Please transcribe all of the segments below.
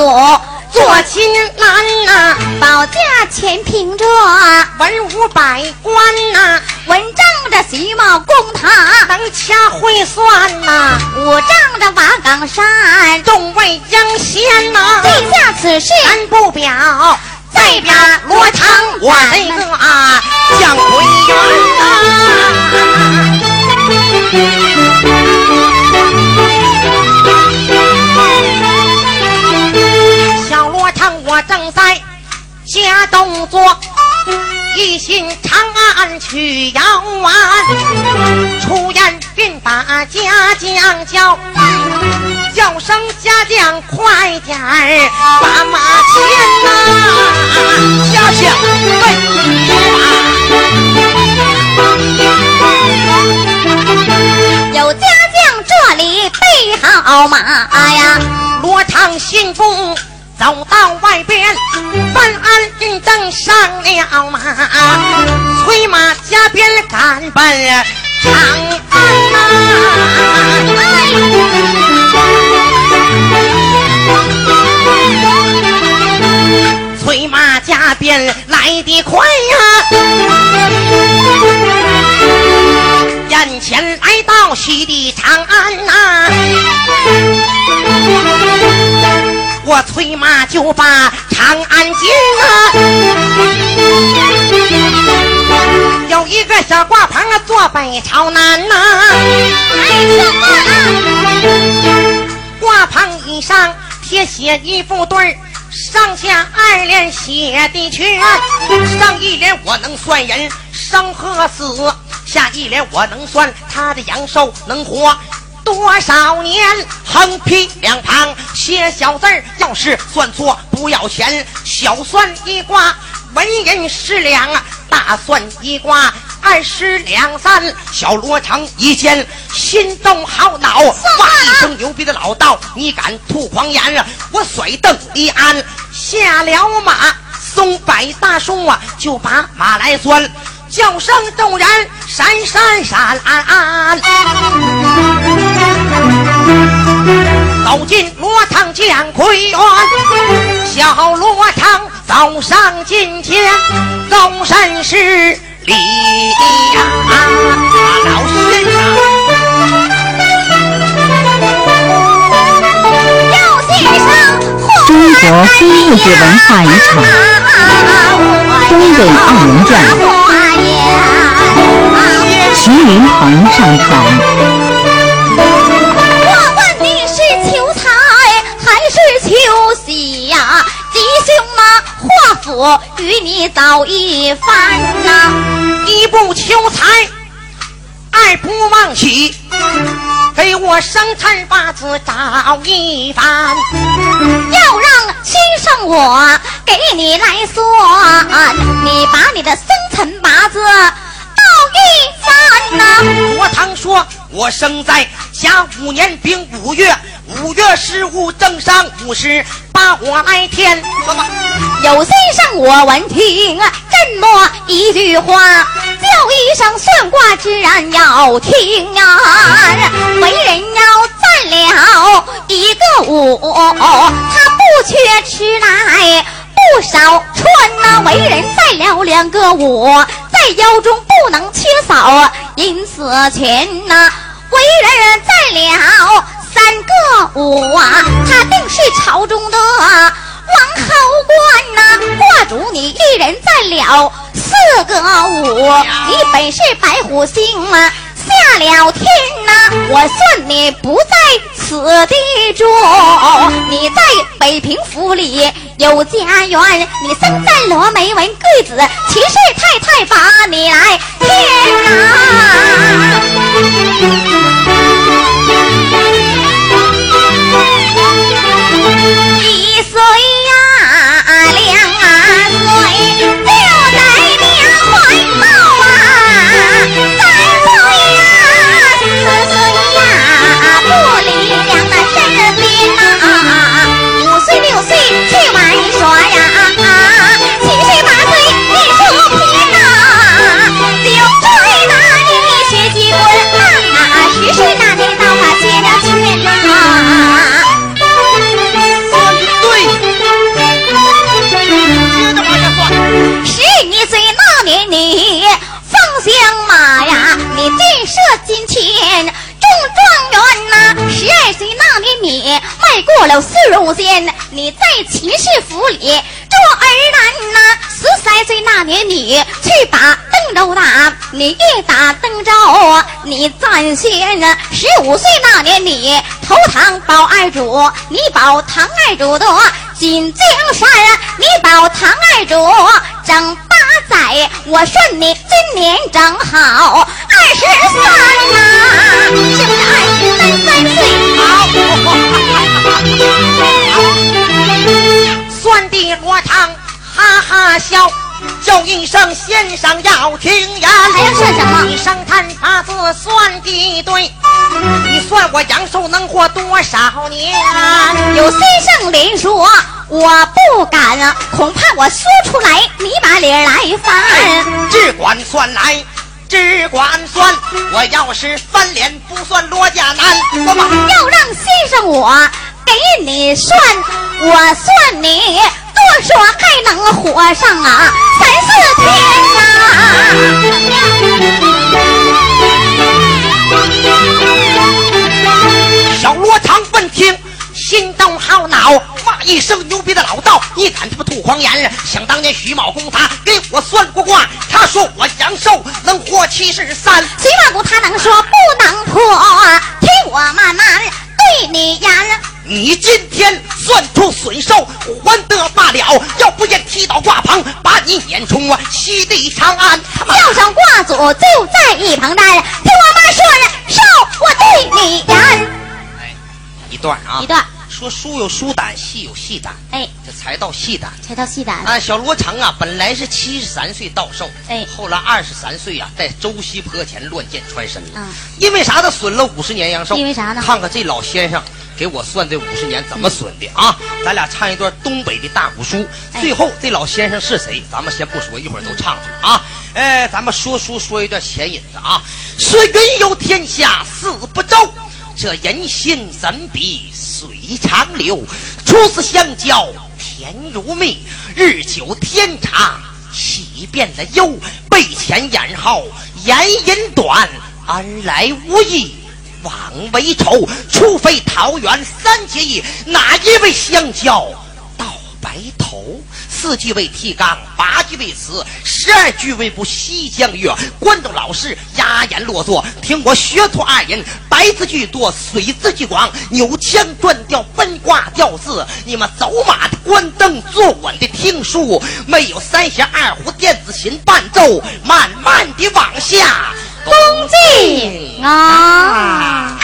做做金兰呐，保驾前平着文武百官呐，文章着徐茂公堂，能掐会算呐，武仗着瓦岗山，众位英贤呐，陛下此事咱不表，代表罗成我这个啊将归元呐。正在下动作，一心长安去遥望，出言便把家将叫，叫声家将快点把马牵呐，家将对，有家将这里备好马呀，罗长信步。走到外边，办案人登上了马，催马加鞭赶奔长安呐！催马加鞭来得快呀，眼前来到西的长安呐！我催马就把长安进啊，有一个小挂棚啊，坐北朝南呐。挂棚以上贴写一副对儿，上下二联写的全。上一联我能算人生和死，下一联我能算他的阳寿能活。多少年？横批两旁写小字儿，要是算错不要钱。小算一卦，文银十两；大算一卦，二十两三。小罗成一见，心动好恼，哇一声牛逼的老道，你敢吐狂言啊！我甩蹬一安，下了马，松柏大树啊，就把马来钻。叫声众人闪闪闪！走进罗堂见魁元，小罗堂走上金前，躬身施礼呀，老先生。中国非物质文化遗产《东北二人转》。徐云鹏上场。祸福与你早一番呐。一不求财，二不忘喜，给我生辰八字找一番。要让先生我给你来算，你把你的生辰八字。一番呐！我常说，我生在甲午年丙午月，五月十五正上午时，把火来填。有心上，我闻听这么一句话，叫一声算卦之人要听呀！为人要占了一个五，他不缺吃来。不少穿呐，为人再了两个五，在腰中不能缺少银子钱呐，为人再了三个五啊，他定是朝中的王侯官呐。挂主你一人再了四个五，你本是白虎星啊。下了天呐，我算你不在此地住，你在北平府里有家园，你生在罗梅文贵子，齐氏太太把你来天呐。一岁迈过了四荣间，你在秦氏府里做儿男呐。十三岁那年你去打邓州打，你一打邓州，你占先啊。十五岁那年你投唐保二主，你保唐二主的锦江山，你保唐二主整八载，我算你今年正好二十三呐，是不是二十三岁好？叫一声先生要听言，还要算什么？一声探八字算的对，你算我阳寿能活多少年？有先生连说，我不敢，恐怕我说出来你把脸来翻。只管算来，只管算，我要是翻脸不算罗家男，要让先生我给你算，我算你。我说还能活上啊三四天呐！小罗长问听，心动好恼，骂一声牛逼的老道，你敢他妈吐黄言！想当年徐茂公他给我算过卦，他说我阳寿能活七十三。徐茂公他能说不能破，听我慢慢对你言。你今天算出损寿，还得罢了。要不然踢倒挂旁，把你撵出我西地长安。叫上挂祖就在一旁站。听我妈说了，寿我对你言。哎，一段啊，一段。说书有书胆，戏有戏胆。哎，这才到戏胆，才到戏胆啊！小罗成啊，本来是七十三岁到寿，哎，后来二十三岁啊，在周西坡前乱箭穿身了。嗯，因为啥？他损了五十年阳寿。因为啥呢？看看这老先生。给我算这五十年怎么损的啊？咱俩唱一段东北的大鼓书。最后这老先生是谁？咱们先不说，一会儿都唱去啊。哎，咱们说书说一段前引子啊。说云游天下四不周，这人心怎比水长流？初次相交甜如蜜，日久天长喜变了忧。背前眼后言音短，安来无益。枉为仇，除非桃园三结义，哪一位相交到白头？四句为提纲，八句为词，十二句为不西江月。观众老师哑言落座，听我学徒二人，白字句多，水字句广，扭腔断调，分挂调字。你们走马的关灯，坐稳的听书，没有三弦二胡电子琴伴奏，慢慢的往下。恭敬啊！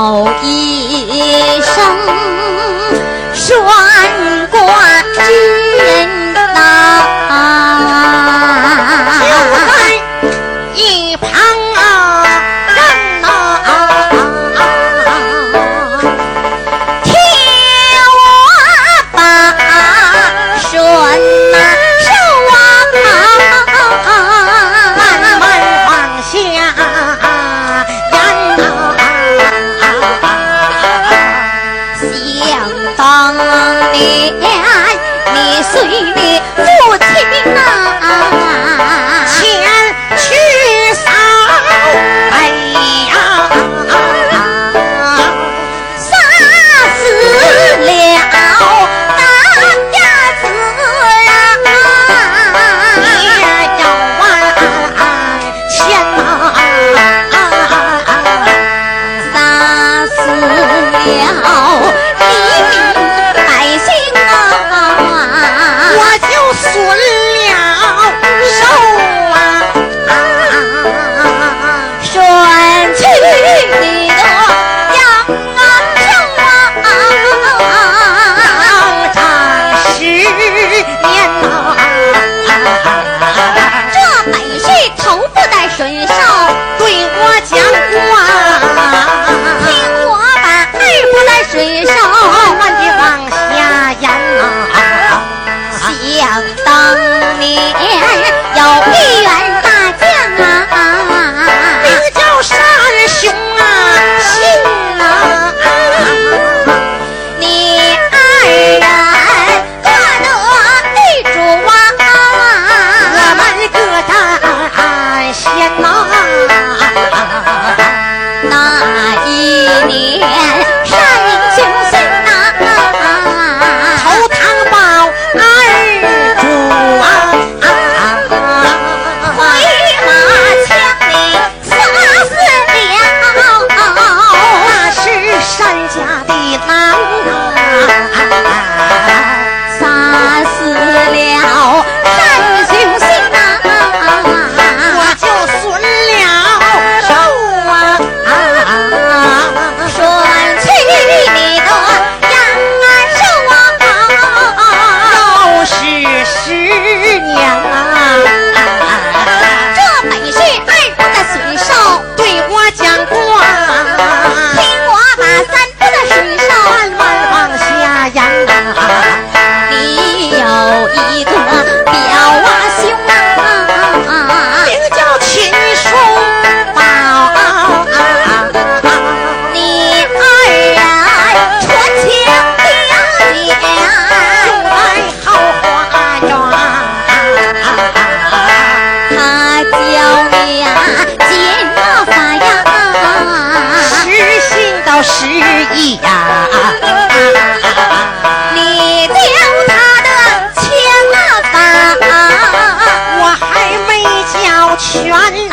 毛衣。言，你随你。呀，见了法呀，失心到失意呀。你交他的啊啊吧？我还没交全呢。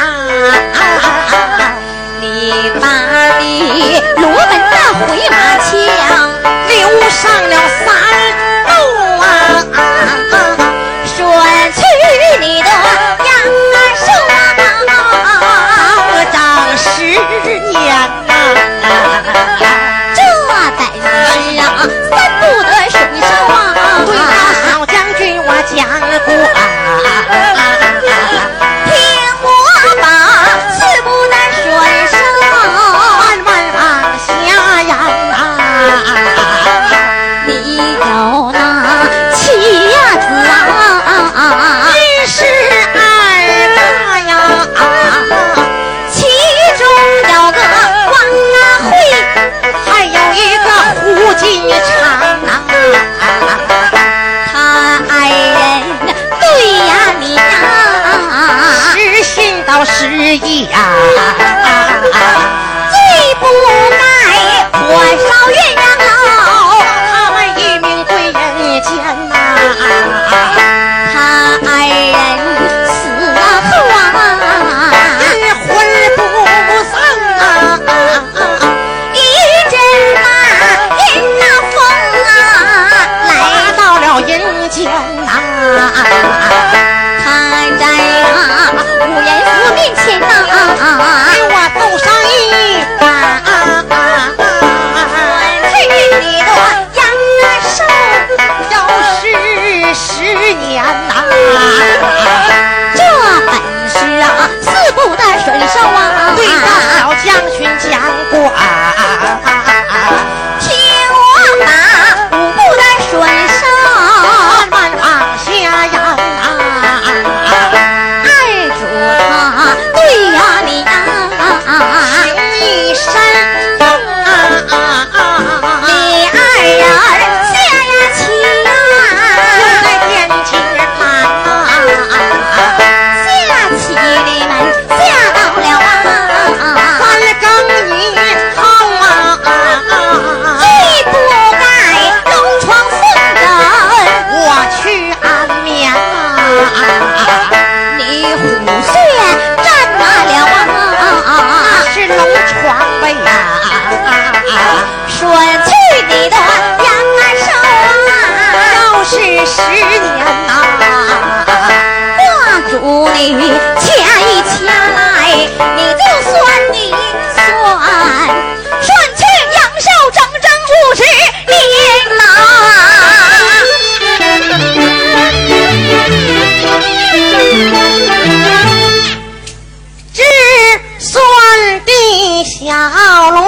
小罗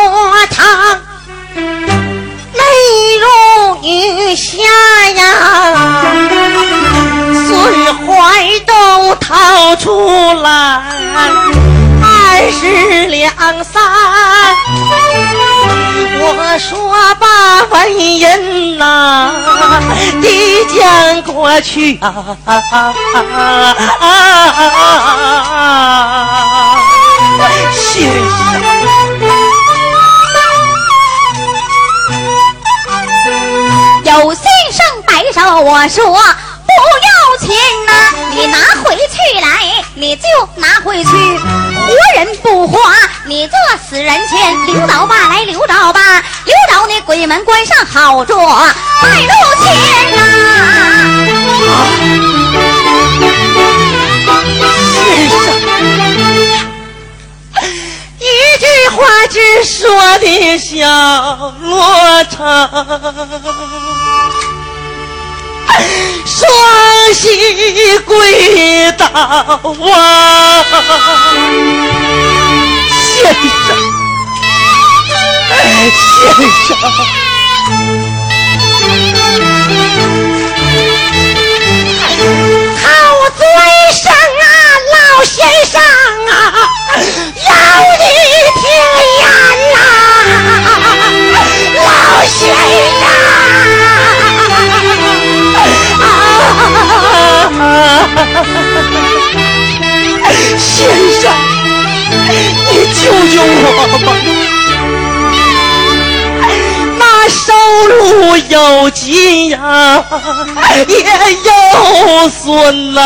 堂泪如雨下呀，碎怀都掏出来，二十两三。我说把文银呐递将过去啊。有先生摆手，我说不要钱呐、你拿回去来，你就拿回去，活人不花，你做死人钱，留着吧，来留着吧，留着你鬼门关上好做卖路钱呐、话只说的小罗成，双膝跪倒啊！先生，先生。先生，先生，你救救我吧！那收入有吉呀，也有损呐、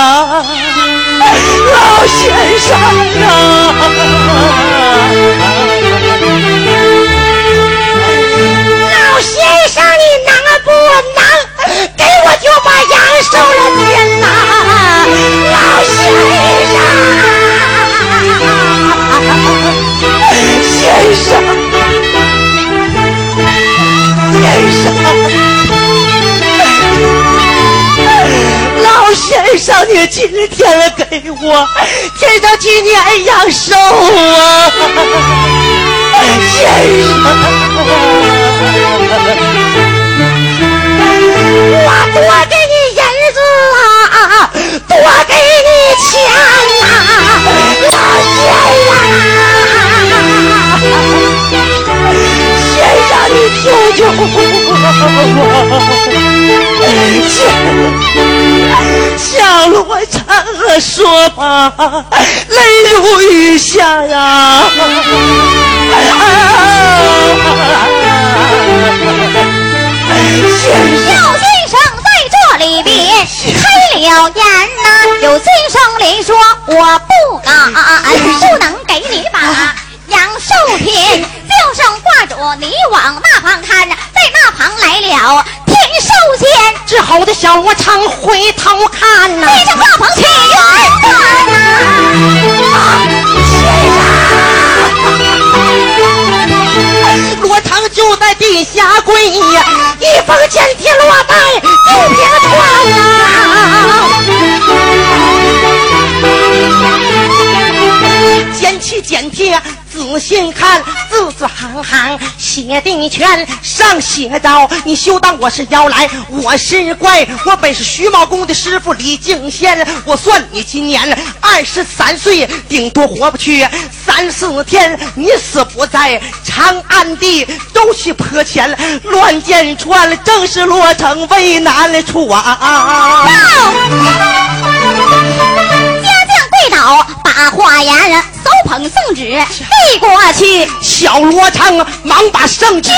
老先生啊，你今天给我添上几年阳寿啊！先生，成说吧，泪如雨下呀。先生，有先生在这里边开了言呐、有先生连说我不敢，不能给你把阳寿天，就剩挂着你往那旁看，在那旁来了天寿仙，之后的小罗成回头看呐、对着那旁去圆转罗成就在地下跪呀，一封简帖落袋就别穿呐。捡起简帖，仔细看，字字行行写定拳，上写招：你休当我是妖来，我是怪，我本是徐茂公的师傅李敬先，我算你今年二十三岁，顶多活不去。三四天，你死不在长安地，都去破前，乱箭穿，正是罗成为难处啊！家将跪倒，把话言手捧圣旨递过去。小罗成忙把圣旨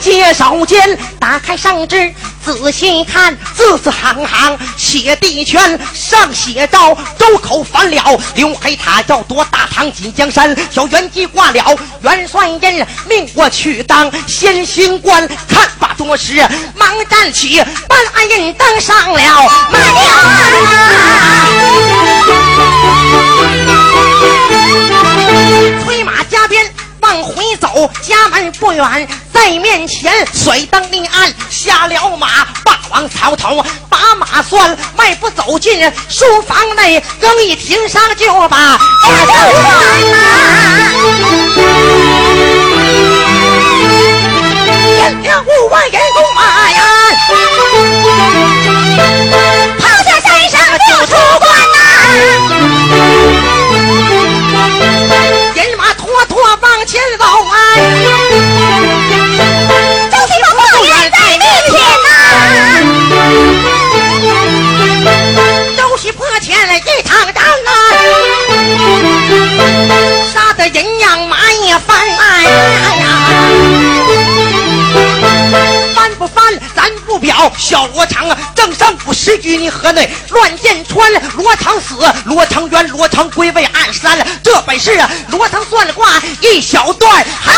接手间，打开圣旨，仔细看，字字行行写地圈，上写着周口反了，刘黑塔要夺大唐锦江山，小元吉挂了元帅印，命我去当先行官，看罢多时，忙站起，办案印登上了马梁。催马加鞭往回走，家门不远，在面前甩灯立案，下了马，霸王曹头，把马拴，迈步走进书房内，更一停上就把家政千两五万人工马呀，抛下山上就出关呐、罗成死，罗成冤，罗成归位暗山了。这本事啊，罗成算了卦一小段。好